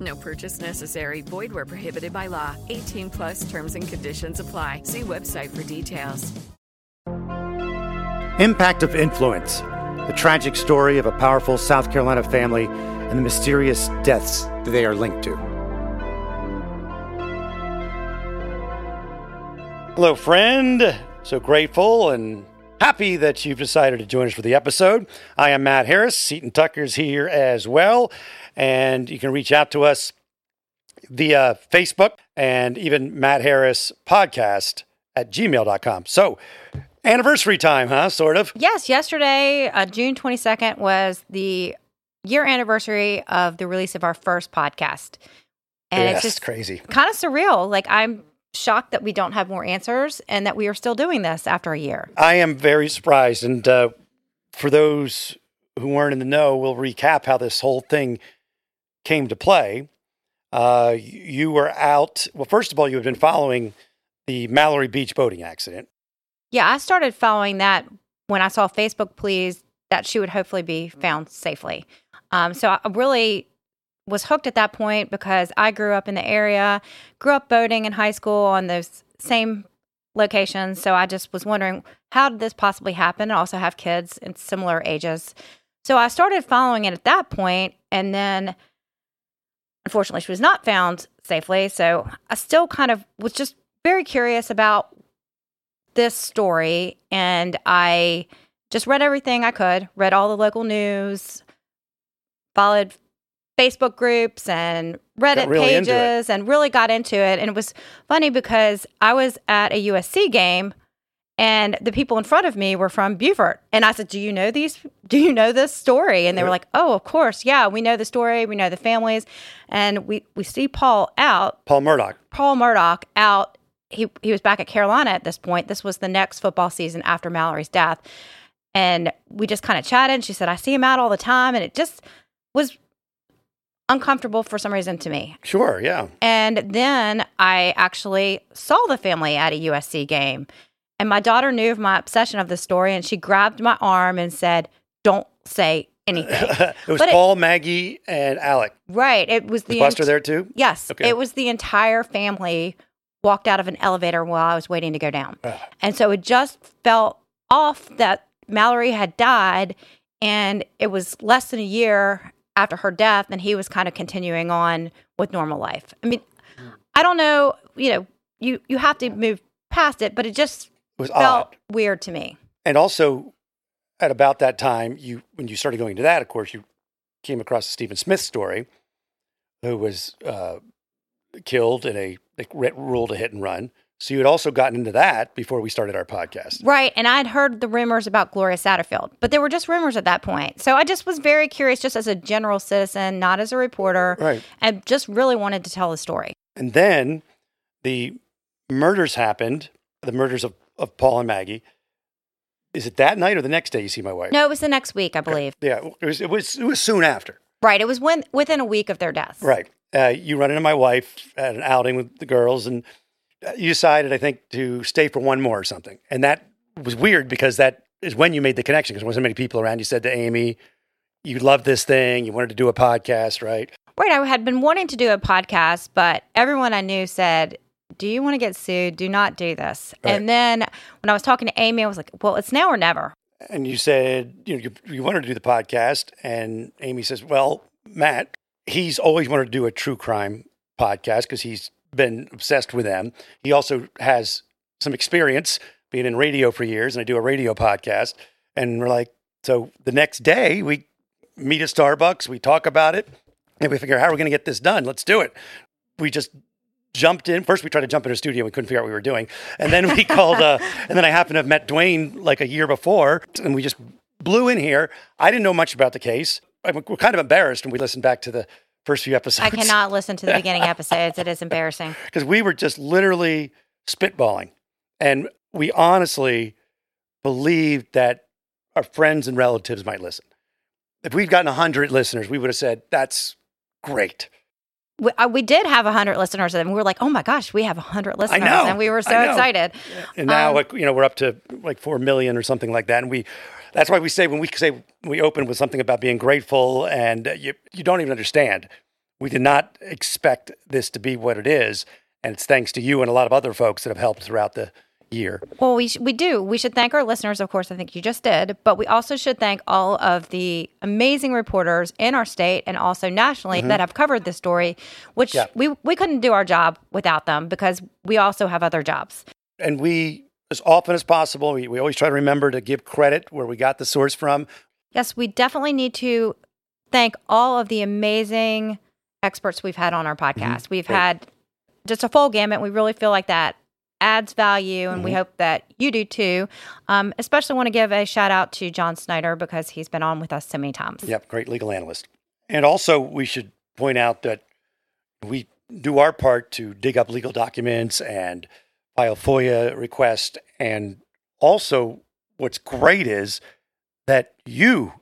No purchase necessary. Void where prohibited by law. 18 plus terms and conditions apply. See website for details. Impact of Influence the tragic story of a powerful South Carolina family and the mysterious deaths they are linked to. Hello, friend. So grateful and happy that you've decided to join us for the episode. I am Matt Harris. Seaton Tucker's here as well. And you can reach out to us via Facebook and even Matt Harris podcast at gmail.com. So Anniversary time, huh? Sort of. Yes, yesterday, uh, June 22nd, was the year anniversary of the release of our first podcast. And yes, it's just crazy. Kind of surreal. Like, I'm shocked that we don't have more answers and that we are still doing this after a year. I am very surprised. And uh, for those who weren't in the know, we'll recap how this whole thing came to play. Uh, you were out. Well, first of all, you had been following the Mallory Beach boating accident. Yeah, I started following that when I saw Facebook please that she would hopefully be found safely. Um, so I really was hooked at that point because I grew up in the area, grew up boating in high school on those same locations. So I just was wondering how did this possibly happen? I also have kids in similar ages. So I started following it at that point, and then unfortunately, she was not found safely. So I still kind of was just very curious about this story and I just read everything I could, read all the local news, followed Facebook groups and Reddit really pages and really got into it. And it was funny because I was at a USC game and the people in front of me were from Beaufort. And I said, Do you know these? Do you know this story? And they were like, Oh, of course. Yeah, we know the story. We know the families. And we, we see Paul out. Paul Murdaugh. Paul Murdaugh out he he was back at Carolina at this point. This was the next football season after Mallory's death. And we just kind of chatted. And she said, I see him out all the time. And it just was uncomfortable for some reason to me. Sure, yeah. And then I actually saw the family at a USC game. And my daughter knew of my obsession of the story. And she grabbed my arm and said, Don't say anything. it was but Paul, it, Maggie, and Alec. Right. It was the was Buster ent- there too. Yes. Okay. It was the entire family walked out of an elevator while I was waiting to go down. And so it just felt off that Mallory had died and it was less than a year after her death and he was kind of continuing on with normal life. I mean, hmm. I don't know, you know, you you have to move past it, but it just was felt odd. weird to me. And also at about that time, you when you started going to that, of course, you came across the Stephen Smith story, who was uh, killed in a like ruled a hit and run. So you had also gotten into that before we started our podcast. Right. And I'd heard the rumors about Gloria Satterfield, but they were just rumors at that point. So I just was very curious, just as a general citizen, not as a reporter. Right. And just really wanted to tell the story. And then the murders happened, the murders of, of Paul and Maggie. Is it that night or the next day you see my wife? No, it was the next week, I believe. Yeah, it was, it was, it was soon after. Right. It was when, within a week of their deaths. Right uh, you run into my wife at an outing with the girls, and you decided, I think, to stay for one more or something. And that was weird because that is when you made the connection because there wasn't many people around. You said to Amy, you love this thing, you wanted to do a podcast, right? Right. I had been wanting to do a podcast, but everyone I knew said, do you want to get sued? Do not do this. Right. And then when I was talking to Amy, I was like, well, it's now or never. And you said, you know, you, you wanted to do the podcast. And Amy says, well, Matt, he's always wanted to do a true crime podcast because he's been obsessed with them. He also has some experience being in radio for years, and I do a radio podcast. And we're like, so the next day we meet at Starbucks, we talk about it, and we figure how are we going to get this done? Let's do it. We just jumped in. First, we tried to jump in a studio. We couldn't figure out what we were doing, and then we called. Uh, and then I happened to have met Dwayne like a year before, and we just blew in here. I didn't know much about the case. I we're kind of embarrassed when we listened back to the first few episodes. I cannot listen to the beginning episodes. It is embarrassing. Because we were just literally spitballing. And we honestly believed that our friends and relatives might listen. If we'd gotten 100 listeners, we would have said, that's great. We, uh, we did have 100 listeners, and we were like, oh my gosh, we have 100 listeners. know, and we were so excited. And now, Um, like, you know, we're up to like 4 million or something like that. And we, that's why we say, when we say we open with something about being grateful and uh, you, you don't even understand. We did not expect this to be what it is. And it's thanks to you and a lot of other folks that have helped throughout the year. Well, we, sh- we do. We should thank our listeners, of course, I think you just did, but we also should thank all of the amazing reporters in our state and also nationally mm-hmm. that have covered this story, which Yeah. we, we couldn't do our job without them because we also have other jobs. and we as often as possible we, we always try to remember to give credit where we got the source from Yes, we definitely need to thank all of the amazing experts we've had on our mm-hmm. podcast. We've Great. had just a full gamut. We really feel like that adds value, and we hope that you do too. Um, especially want to give a shout out to John Snyder because he's been on with us so many times. yep great legal analyst and also we should point out that we do our part to dig up legal documents and file foia requests and also what's great is that you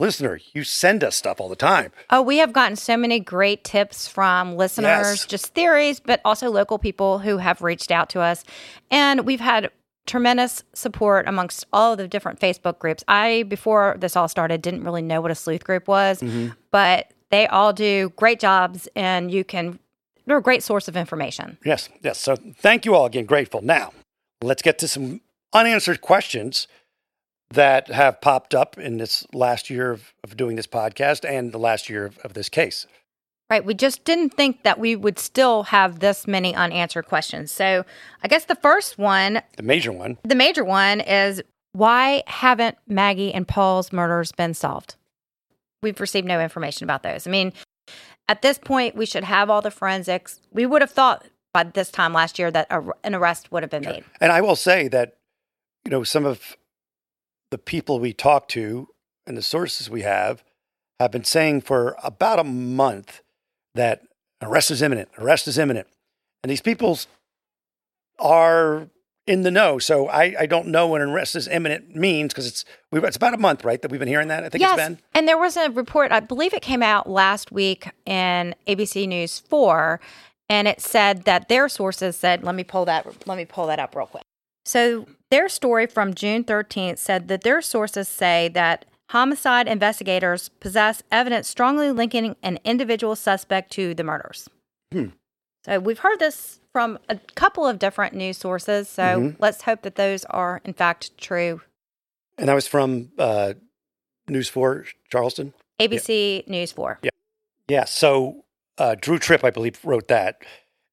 listener you send us stuff all the time Oh, we have gotten so many great tips from listeners, Yes. just theories, but also local people who have reached out to us. And we've had tremendous support amongst all of the different Facebook groups. I, before this all started, didn't really know what a sleuth group was, mm-hmm. but they all do great jobs and you can, they're a great source of information. Yes, yes. So thank you all again. Grateful. Now, let's get to some unanswered questions that have popped up in this last year of, of doing this podcast and the last year of, of this case. Right. We just didn't think that we would still have this many unanswered questions. So I guess the first one The major one. The major one is why haven't Maggie and Paul's murders been solved? We've received no information about those. I mean, at this point, we should have all the forensics. We would have thought by this time last year that a, an arrest would have been made. And I will say that, you know, some of the people we talk to and the sources we have have been saying for about a month that arrest is imminent, arrest is imminent. And these people are in the know. So I, I don't know what arrest is imminent means because it's we, it's about a month, right? That we've been hearing that. I think yes, it's been. and there was a report. I believe it came out last week in ABC News four, and it said that their sources said. Let me pull that. Let me pull that up real quick. So their story from June thirteenth said that their sources say that homicide investigators possess evidence strongly linking an individual suspect to the murders. Hmm. So we've heard this from a couple of different news sources. So Mhm. let's hope that those are in fact true. And that was from uh, News 4 Charleston. ABC News four. Yeah. Yeah. So uh, Drew Tripp, I believe, wrote that.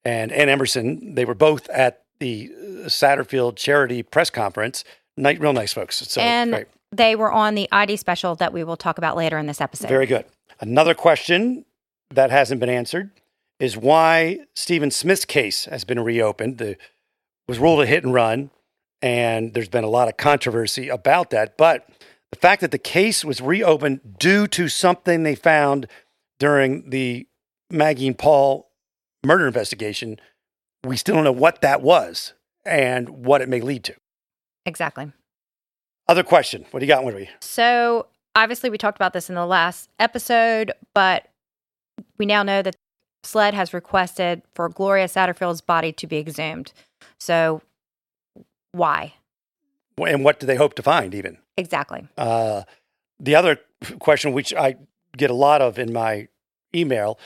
And Ann Emerson, they were both at the uh, Satterfield Charity Press Conference. Night, real nice folks. So and great. they were on the ID special that we will talk about later in this episode. Very good. Another question that hasn't been answered is why Stephen Smith's case has been reopened. The was ruled a hit and run, and there's been a lot of controversy about that. But the fact that the case was reopened due to something they found during the Maggie and Paul murder investigation, we still don't know what that was and what it may lead to. Exactly. Other question. What do you got, Winry? So obviously we talked about this in the last episode, but we now know that SLED has requested for Gloria Satterfield's body to be exhumed. So why? And what do they hope to find, even? Exactly. Uh, the other question, which I get a lot of in my email,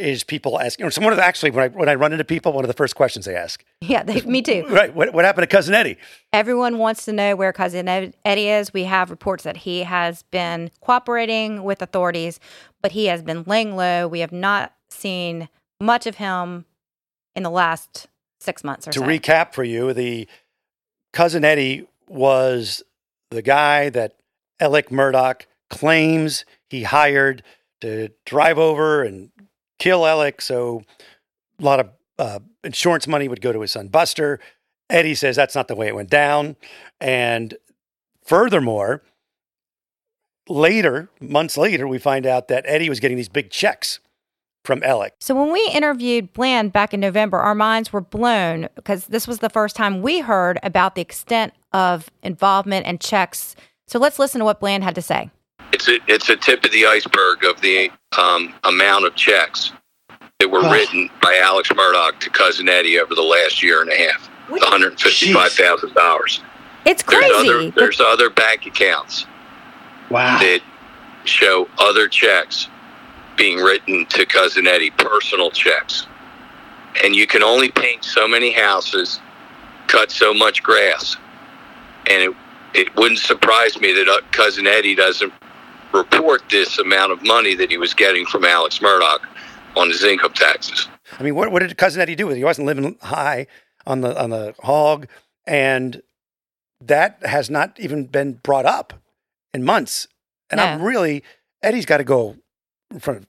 is people asking. Or someone actually, when I when I run into people, one of the first questions they ask, Yeah, they, me too. right? What, what happened to cousin Eddie? Everyone wants to know where cousin Eddie is. We have reports that he has been cooperating with authorities, but he has been laying low. We have not seen much of him in the last six months or To so. To recap for you, the cousin Eddie was the guy that Alec Murdaugh claims he hired to drive over and kill Alec. So a lot of uh, insurance money would go to his son Buster. Eddie says that's not the way it went down. And furthermore, later, months later, we find out that Eddie was getting these big checks from Alec. So when we interviewed Bland back in November, our minds were blown because this was the first time we heard about the extent of involvement and checks. So let's listen to what Bland had to say. It's a, it's a tip of the iceberg of the um, amount of checks that were written by Alex Murdaugh to Cousin Eddie over the last year and a half. $155,000. It's There's crazy. other, there's other bank accounts Wow. that show other checks being written to Cousin Eddie, personal checks. And you can only paint so many houses, cut so much grass. And it, it wouldn't surprise me that uh, Cousin Eddie doesn't report this amount of money that he was getting from Alex Murdaugh on his income taxes. I mean, what, what did cousin Eddie do with it? He wasn't living high on the on the hog, and that has not even been brought up in months. And I'm really Eddie's got to go in front of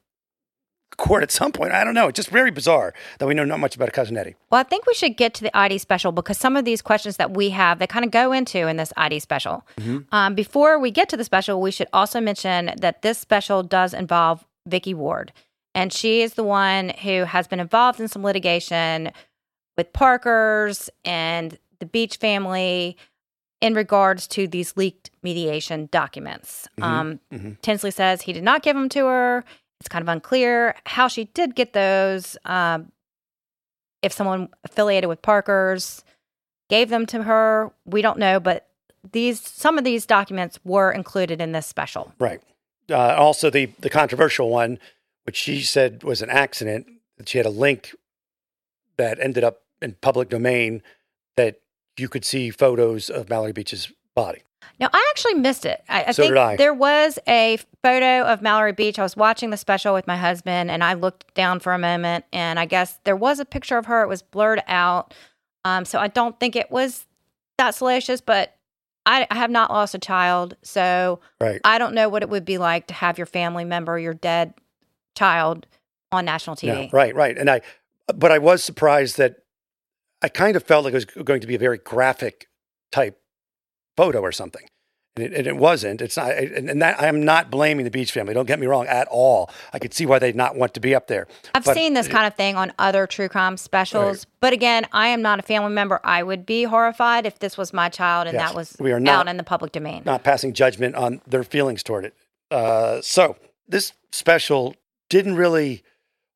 court at some point. I don't know. It's just very bizarre that we know not much about cousin Eddie. Well, I think we should get to the ID special because some of these questions that we have, they kind of go into in this ID special. Um, before we get to the special, we should also mention that this special does involve Vicky Ward. And she is the one who has been involved in some litigation with Parker's and the Beach family in regards to these leaked mediation documents. Um, Tinsley says he did not give them to her. It's kind of unclear how she did get those. Um, if someone affiliated with Parker's gave them to her, we don't know. But these some of these documents were included in this special. Right. Uh, also, the the controversial one, which she said was an accident, that she had a link that ended up in public domain that you could see photos of Mallory Beach's body. Now, I actually missed it. I, I So think did I. there was a photo of Mallory Beach. I was watching the special with my husband, and I looked down for a moment, and I guess there was a picture of her. It was blurred out, um, so I don't think it was that salacious. But I, I have not lost a child, so Right. I don't know what it would be like to have your family member, your dead child, on national TV. Yeah, right, right. And I, but I was surprised that I kind of felt like it was going to be a very graphic type photo or something. And it, and it wasn't. It's not, and, that I am not blaming the Beach family. Don't get me wrong at all. I could see why they'd not want to be up there. I've But- seen this kind of thing on other true crime specials, but again, I am not a family member. I would be horrified if this was my child and Yes, that was we are out in the public domain. not passing judgment on their feelings toward it. Uh, so this special didn't really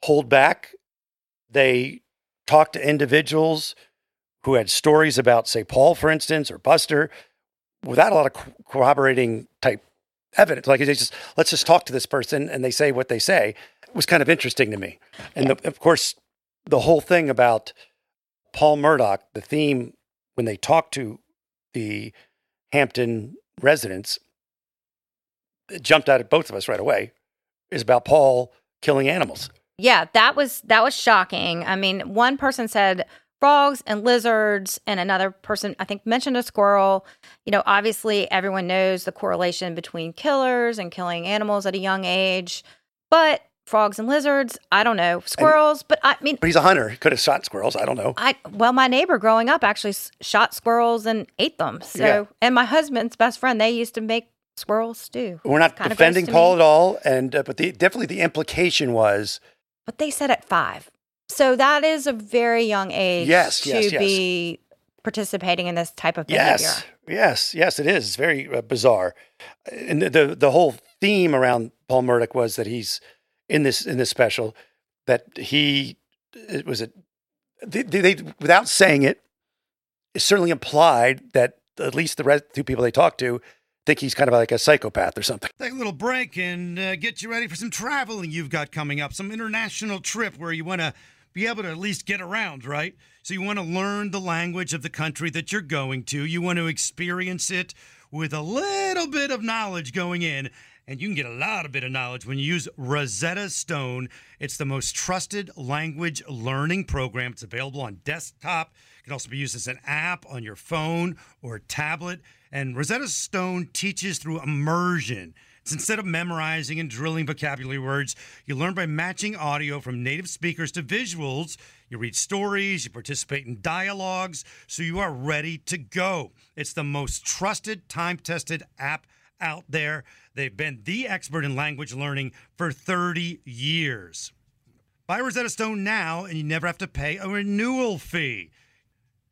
hold back. They talked to individuals who had stories about, say, Paul, for instance, or Buster, without a lot of corroborating type evidence. Like they just let's just talk to this person, and they say what they say. It was kind of interesting to me. And the, of course, the whole thing about Paul Murdaugh, the theme when they talked to the Hampton residents, it jumped out at both of us right away, is about Paul killing animals. Yeah, that was that was shocking. I mean, one person said frogs and lizards, and another person I think mentioned a squirrel. You know, obviously everyone knows the correlation between killers and killing animals at a young age, but frogs and lizards, I don't know, squirrels. but I mean, But he's a hunter. Could have shot squirrels. I don't know. I well, my neighbor growing up actually shot squirrels and ate them. So, Yeah. and my husband's best friend, they used to make squirrel stew. We're not defending Paul me. at all, and uh, but the, definitely the implication was But they said at five, so that is a very young age. Yes, to yes, yes. be participating in this type of behavior. yes, yes, yes. It is It's very uh, bizarre, and the, the the whole theme around Paul Murdaugh was that he's in this in this special that he it was a they, they, they without saying it, it certainly implied that at least the rest, two people they talked to think he's kind of like a psychopath or something. Take a little break and uh, get you ready for some traveling you've got coming up, some international trip where you want to be able to at least get around, right? So you want to learn the language of the country that you're going to. You want to experience it with a little bit of knowledge going in. And you can get a lot of bit of knowledge when you use Rosetta Stone. It's the most trusted language learning program. It's available on desktop. It can also be used as an app on your phone or tablet. And Rosetta Stone teaches through immersion. It's instead of memorizing and drilling vocabulary words, you learn by matching audio from native speakers to visuals. You read stories, you participate in dialogues, so you are ready to go. It's the most trusted, time tested app out there. They've been the expert in language learning for 30 years. Buy Rosetta Stone now, and you never have to pay a renewal fee.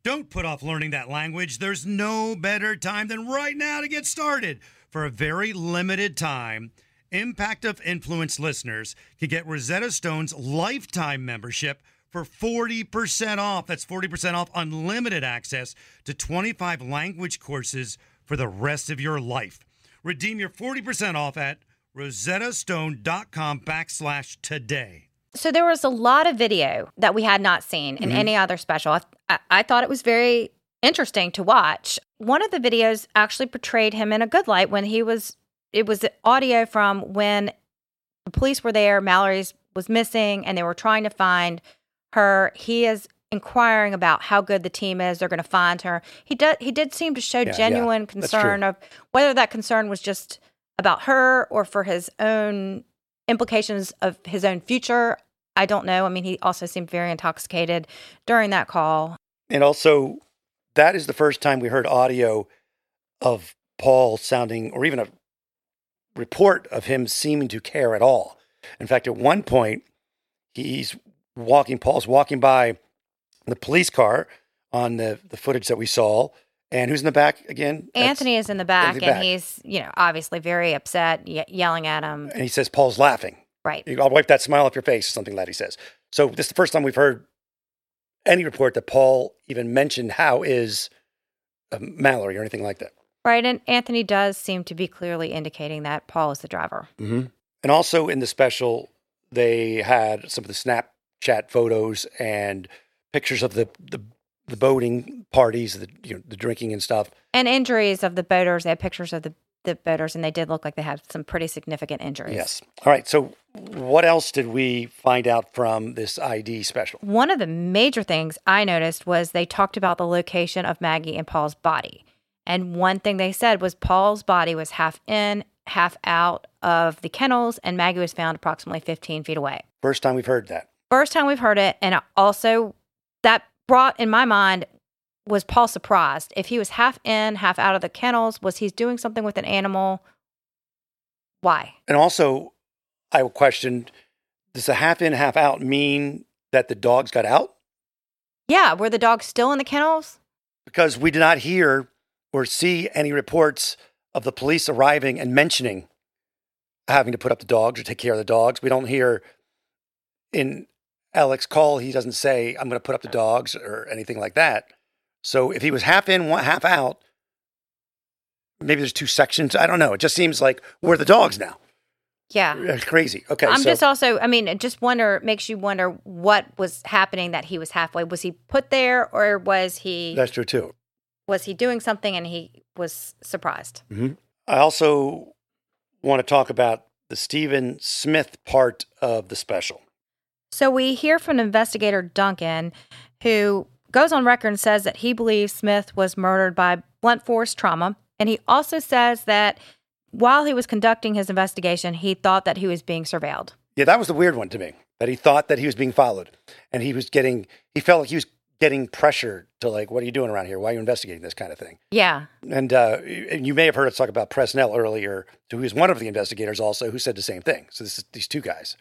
Don't put off learning that language. There's no better time than right now to get started. For a very limited time, Impact of Influence listeners can get Rosetta Stone's lifetime membership for 40% off. That's 40% off unlimited access to 25 language courses for the rest of your life. Redeem your 40% off at rosettastone.com backslash today. So there was a lot of video that we had not seen in mm-hmm. any other special. I, I, I thought it was very interesting to watch. One of the videos actually portrayed him in a good light when he was. It was audio from when the police were there. Mallory's was missing, and they were trying to find her. He is inquiring about how good the team is. They're going to find her. He did. He did seem to show yeah, genuine that's concern of whether that concern was just about her or for his own implications of his own future. I don't know. I mean, he also seemed very intoxicated during that call. And also, that is the first time we heard audio of Paul sounding, or even a report of him seeming to care at all. In fact, at one point, he's walking, Paul's walking by the police car on the, the footage that we saw. And who's in the back again? That's- Anthony is in the back, the and back. he's, you know, obviously very upset, ye- yelling at him. And he says, Paul's laughing. Right. I'll wipe that smile off your face, or something that he says. So this is the first time we've heard any report that Paul even mentioned how is uh, Mallory or anything like that. Right. And Anthony does seem to be clearly indicating that Paul is the driver. Mm-hmm. And also in the special, they had some of the Snapchat photos and pictures of the the, the boating parties, the you know the drinking and stuff. And injuries of the boaters. They had pictures of the, the boaters, and they did look like they had some pretty significant injuries. Yes. All right. So what else did we find out from this ID special? One of the major things I noticed was they talked about the location of Maggie and Paul's body. And one thing they said was Paul's body was half in, half out of the kennels, and Maggie was found approximately 15 feet away. First time we've heard that. First time we've heard it. And also, that brought in my mind was Paul surprised? If he was half in, half out of the kennels, was he doing something with an animal? Why? And also, I questioned: Does a half in, half out mean that the dogs got out? Yeah, were the dogs still in the kennels? Because we did not hear or see any reports of the police arriving and mentioning having to put up the dogs or take care of the dogs. We don't hear in Alex call. He doesn't say I'm going to put up the dogs or anything like that. So if he was half in, one half out, maybe there's two sections. I don't know. It just seems like we're the dogs now. Yeah. That's crazy. Okay, I'm so just also, I mean, it just wonder, makes you wonder what was happening that he was halfway. Was he put there or was he, that's true too. was he doing something and he was surprised? Mm-hmm. I also want to talk about the Stephen Smith part of the special. So we hear from investigator Duncan, who goes on record and says that he believes Smith was murdered by blunt force trauma. And he also says that while he was conducting his investigation, he thought that he was being surveilled. Yeah, that was the weird one to me. That he thought that he was being followed, and he was getting. He felt like he was getting pressure to like, "What are you doing around here? Why are you investigating this kind of thing?" Yeah. And uh, and you may have heard us talk about Presnell earlier, who was one of the investigators also, who said the same thing. So this is these two guys.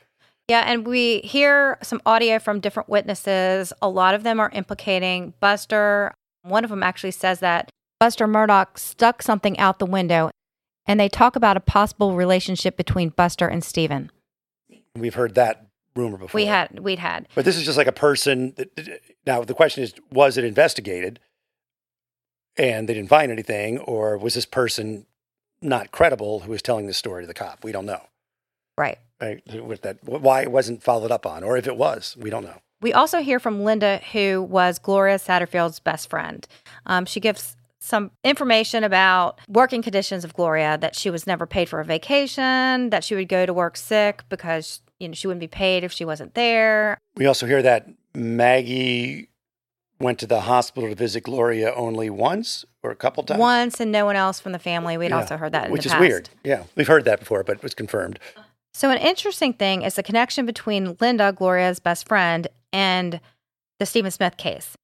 Yeah, and we hear some audio from different witnesses. A lot of them are implicating Buster. One of them actually says that Buster Murdaugh stuck something out the window, and they talk about a possible relationship between Buster and Steven. We've heard that rumor before. We had, we'd had. but this is just like a person. That, now the question is, was it investigated, and they didn't find anything, or was this person not credible who was telling this story to the cop? We don't know. Right. Right? With that, why it wasn't followed up on, or if it was, we don't know. We also hear from Linda, who was Gloria Satterfield's best friend. Um, she gives some information about working conditions of Gloria, that she was never paid for a vacation, that she would go to work sick because you know she wouldn't be paid if she wasn't there. We also hear that Maggie went to the hospital to visit Gloria only once or a couple times. Once and no one else from the family. We'd Yeah, also heard that in which is past. weird. Yeah, we've heard that before, but it was confirmed. So, an interesting thing is the connection between Linda, Gloria's best friend, and the Stephen Smith case.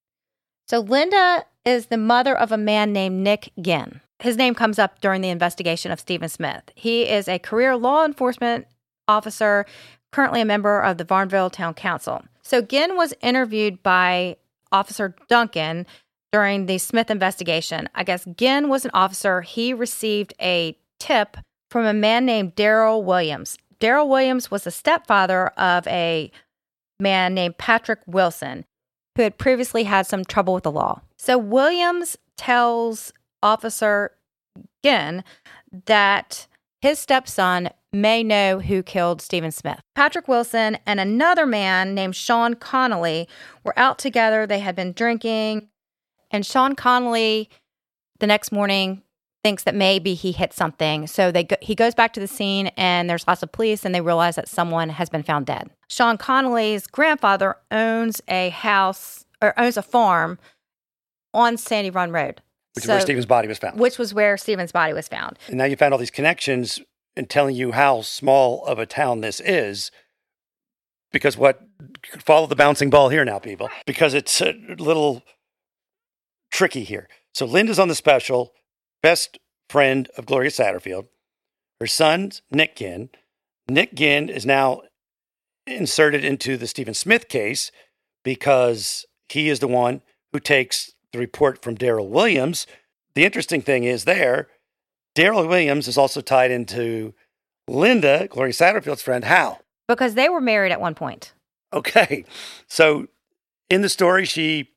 So, Linda is the mother of a man named Nick Ginn. His name comes up during the investigation of Stephen Smith. He is a career law enforcement officer, currently a member of the Varnville Town Council. So Ginn was interviewed by Officer Duncan during the Smith investigation. I guess Ginn was an officer. He received a tip from a man named Daryl Williams. Daryl Williams was the stepfather of a man named Patrick Wilson, who had previously had some trouble with the law. So Williams tells Officer Ginn that his stepson may know who killed Stephen Smith. Patrick Wilson and another man named Sean Connolly were out together. They had been drinking, and Sean Connolly the next morning thinks that maybe he hit something. So they go, he goes back to the scene and there's lots of police and they realize that someone has been found dead. Sean Connolly's grandfather owns a house or owns a farm on Sandy Run Road. Which is where Stephen's body was found. Which was where Stephen's body was found. And now you found all these connections and telling you how small of a town this is. Because what follow the bouncing ball here now, people, because it's a little tricky here. So Linda's on the special best friend of Gloria Satterfield. Her son's Nick Ginn. Nick Ginn is now inserted into the Stephen Smith case because he is the one who takes the report from Daryl Williams. The interesting thing is there, Daryl Williams is also tied into Linda, Gloria Satterfield's friend. How? Because they were married at one point. Okay. So in the story, she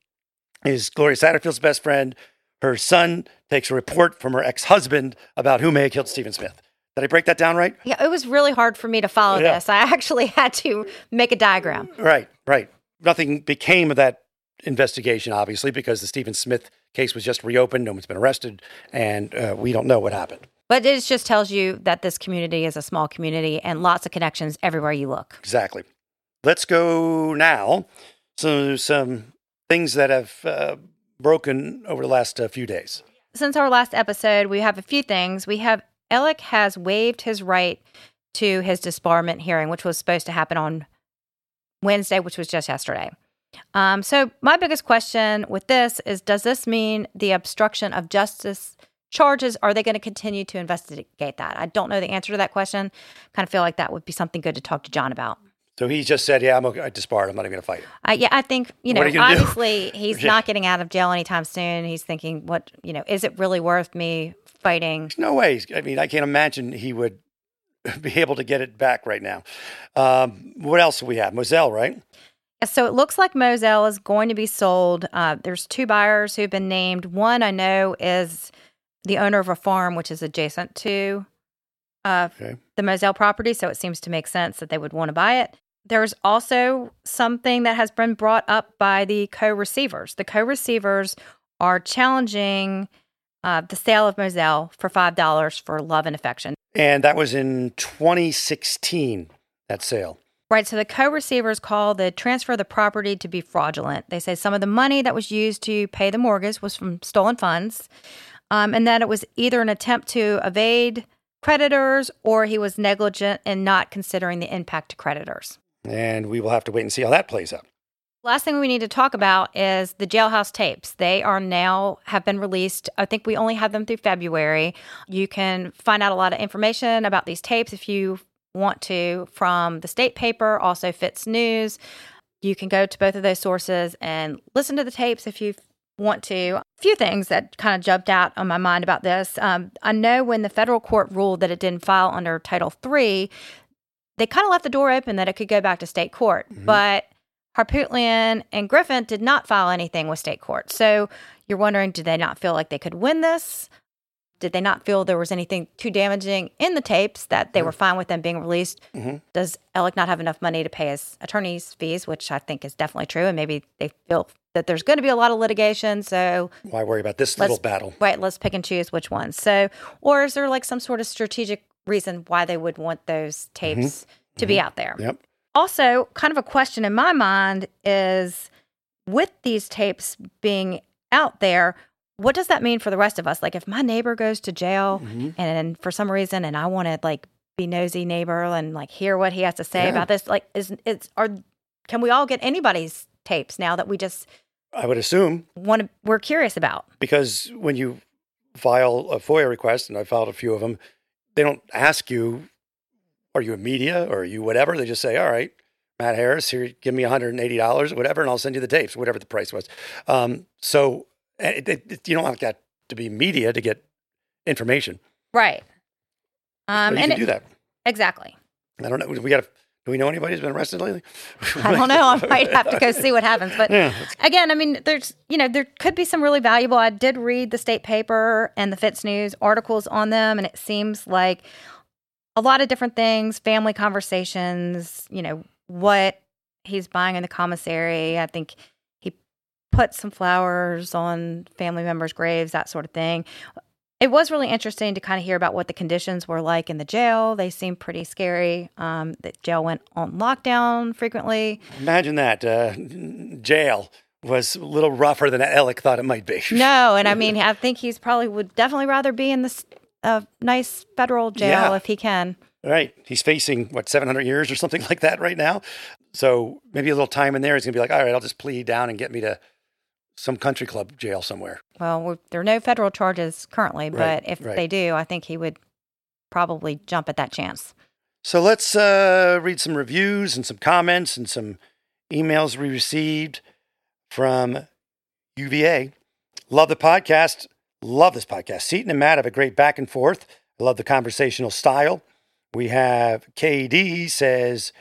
is Gloria Satterfield's best friend. Her son takes a report from her ex husband about who may have killed Stephen Smith. Did I break that down right? Yeah, it was really hard for me to follow Yeah. this. I actually had to make a diagram. Right, right. Nothing became of that investigation, obviously, because the Stephen Smith case was just reopened. No one's been arrested, and uh, we don't know what happened. But it just tells you that this community is a small community and lots of connections everywhere you look. Exactly. Let's go now. So, some things that have uh, broken over the last uh, few days. Since our last episode, we have a few things. We have Alec has waived his right to his disbarment hearing, which was supposed to happen on Wednesday, which was just yesterday. Um, so, my biggest question with this is Does this mean the obstruction of justice charges? Are they going to continue to investigate that? I don't know the answer to that question. Kind of feel like that would be something good to talk to John about. So he just said, "Yeah, I'm okay. I disbarred. I'm not even going to fight him." I, yeah, I think you know. You gonna do? Obviously, he's Yeah. not getting out of jail anytime soon. He's thinking, "What you know? Is it really worth me fighting?" There's no way. I mean, I can't imagine he would be able to get it back right now. Um, what else do we have? Moselle, right? So it looks like Moselle is going to be sold. Uh, there's two buyers who've been named. One I know is the owner of a farm which is adjacent to uh, Okay. the Moselle property, so it seems to make sense that they would want to buy it. There's also something that has been brought up by the co-receivers. The co-receivers are challenging uh, the sale of Moselle for five dollars for love and affection. And that was in 2016. That sale. Right. So the co receivers call the transfer of the property to be fraudulent. They say some of the money that was used to pay the mortgage was from stolen funds, um, and that it was either an attempt to evade creditors or he was negligent in not considering the impact to creditors. And we will have to wait and see how that plays out. Last thing we need to talk about is the jailhouse tapes. They are now have been released. I think we only have them through February. You can find out a lot of information about these tapes if you want to from the state paper, also FITSNews. You can go to both of those sources and listen to the tapes if you want to. A few things that kind of jumped out on my mind about this. Um, I know when the federal court ruled that it didn't file under Title III, they kind of left the door open that it could go back to state court. But Harpootlian and Griffin did not file anything with state court. So you're wondering, did they not feel like they could win this? Did they not feel there was anything too damaging in the tapes that they were fine with them being released? Mhm. Does Alec not have enough money to pay his attorney's fees, which I think is definitely true, and maybe they feel that there's going to be a lot of litigation, so Why worry about this little battle? right, let's pick and choose which ones. So, or is there like some sort of strategic reason why they would want those tapes to be out there? Yep. also kind of a question in my mind is with these tapes being out there what does that mean for the rest of us like if my neighbor goes to jail Mhm. and for some reason and i want to like be nosy neighbor and like hear what he has to say Yeah. about this like is it's are can we all get anybody's tapes now that we just I would assume want to we're curious about because when you file a FOIA request, and I filed a few of them, they don't ask you are you a media or are you whatever? They just say, all right, Matt Harris, here, give me $180 or whatever, and I'll send you the tapes, whatever the price was. Um, so it, it, it, you don't want that to be media to get information. Right. Um, and can do that. Exactly. I don't know. We got to. Do we know anybody who's been arrested lately? I don't know. I might have to go see what happens. But Yeah, again, I mean, there's, you know, there could be some really valuable. I did read the state paper and the FITSNews articles on them, and it seems like a lot of different things, family conversations, you know, what he's buying in the commissary. I think he put some flowers on family members' graves, that sort of thing. It was really interesting to kind of hear about what the conditions were like in the jail. They seemed pretty scary. Um, the jail went on lockdown frequently. Imagine that. Uh, jail was a little rougher than Alec thought it might be. No, and I mean, I think he's probably would definitely rather be in this uh, nice federal jail Yeah. if he can. Right. He's facing, what, 700 years or something like that right now. So maybe a little time in there. He's going to be like, all right, I'll just plead down and get me to some country club jail somewhere. Well, there are no federal charges currently, but Right, if right. they do, I think he would probably jump at that chance. So let's uh, read some reviews and some comments and some emails we received from UVA. Love the podcast. Love this podcast. Seaton and Matt have a great back and forth. I love the conversational style. We have KD says,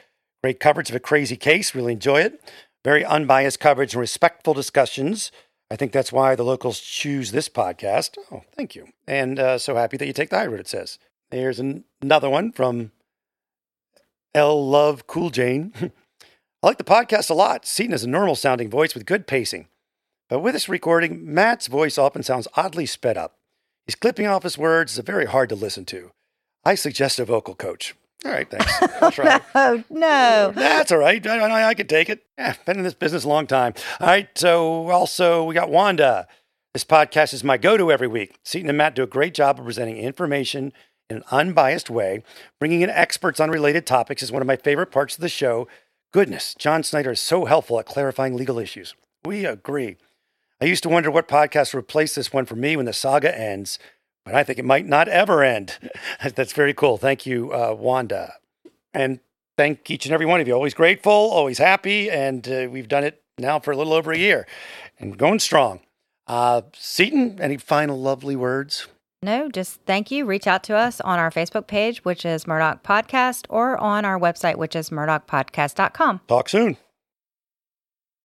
great coverage of a crazy case. Really enjoy it. Very unbiased coverage and respectful discussions. I think that's why the locals choose this podcast. Oh, thank you. And uh, so happy that you take the high road, it says. Here's an- another one from L Love Cool Jane. I like the podcast a lot. Seaton has a normal sounding voice with good pacing. But with this recording, Matt's voice often sounds oddly sped up. He's clipping off his words, it's very hard to listen to. I suggest a vocal coach. All right, thanks. I'll try. Oh no! That's all right. I, I, I could take it. Yeah, been in this business a long time. All right. So also we got Wanda. This podcast is my go-to every week. Seaton and Matt do a great job of presenting information in an unbiased way. Bringing in experts on related topics is one of my favorite parts of the show. Goodness, John Snyder is so helpful at clarifying legal issues. We agree. I used to wonder what podcast would replace this one for me when the saga ends, but I think it might not ever end. That's very cool. Thank you, uh, Wanda. And thank each and every one of you. Always grateful, always happy, and uh, we've done it now for a little over a year, and going strong. Uh, Seaton, any final lovely words? No, just thank you. Reach out to us on our Facebook page, which is Murdaugh Podcast, or on our website, which is murdochpodcast.com. Talk soon.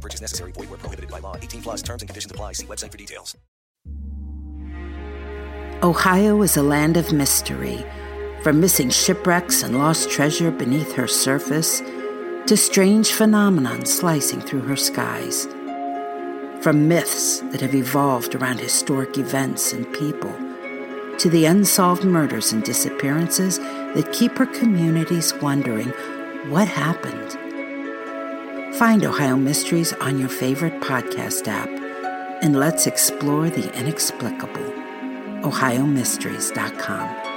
Purchase necessary. Void where prohibited by law. 18 plus terms and conditions apply. See website for details. Ohio is a land of mystery. From missing shipwrecks and lost treasure beneath her surface to strange phenomenon slicing through her skies. From myths that have evolved around historic events and people to the unsolved murders and disappearances that keep her communities wondering what happened. Find Ohio Mysteries on your favorite podcast app and let's explore the inexplicable. OhioMysteries.com.